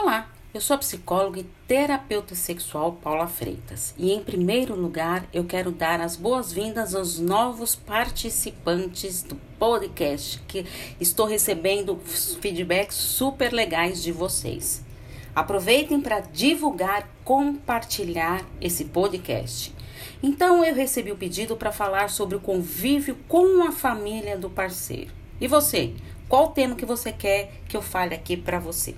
Olá, eu sou a psicóloga e terapeuta sexual Paula Freitas e, em primeiro lugar, eu quero dar as boas-vindas aos novos participantes do podcast que estou recebendo feedbacks super legais de vocês. Aproveitem para divulgar, compartilhar esse podcast. Então, eu recebi o pedido para falar sobre o convívio com a família do parceiro. E você? Qual tema que você quer que eu fale aqui para você?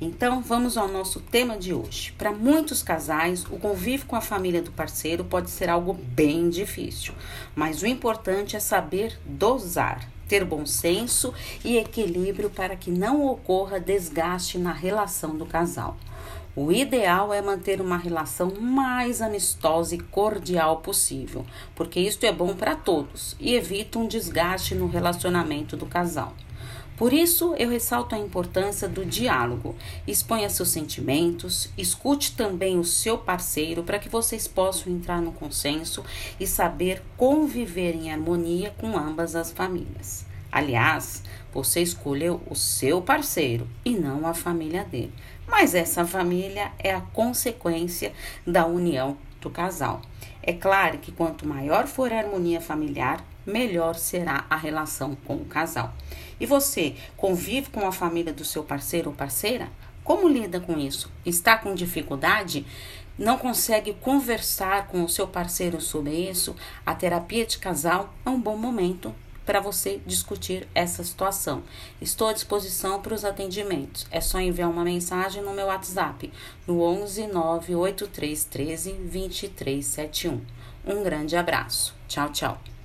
Então, vamos ao nosso tema de hoje. Para muitos casais, o convívio com a família do parceiro pode ser algo bem difícil, mas o importante é saber dosar, ter bom senso e equilíbrio para que não ocorra desgaste na relação do casal. O ideal é manter uma relação mais amistosa e cordial possível, porque isto é bom para todos e evita um desgaste no relacionamento do casal. Por isso, eu ressalto a importância do diálogo. Exponha seus sentimentos, escute também o seu parceiro para que vocês possam entrar no consenso e saber conviver em harmonia com ambas as famílias. Aliás, você escolheu o seu parceiro e não a família dele. Mas essa família é a consequência da união do casal. É claro que quanto maior for a harmonia familiar, melhor será a relação com o casal. E você convive com a família do seu parceiro ou parceira? Como lida com isso? Está com dificuldade? Não consegue conversar com o seu parceiro sobre isso? A terapia de casal é um bom momento para você discutir essa situação. Estou à disposição para os atendimentos. É só enviar uma mensagem no meu WhatsApp no 11 983 13 2371. Um grande abraço. Tchau, tchau.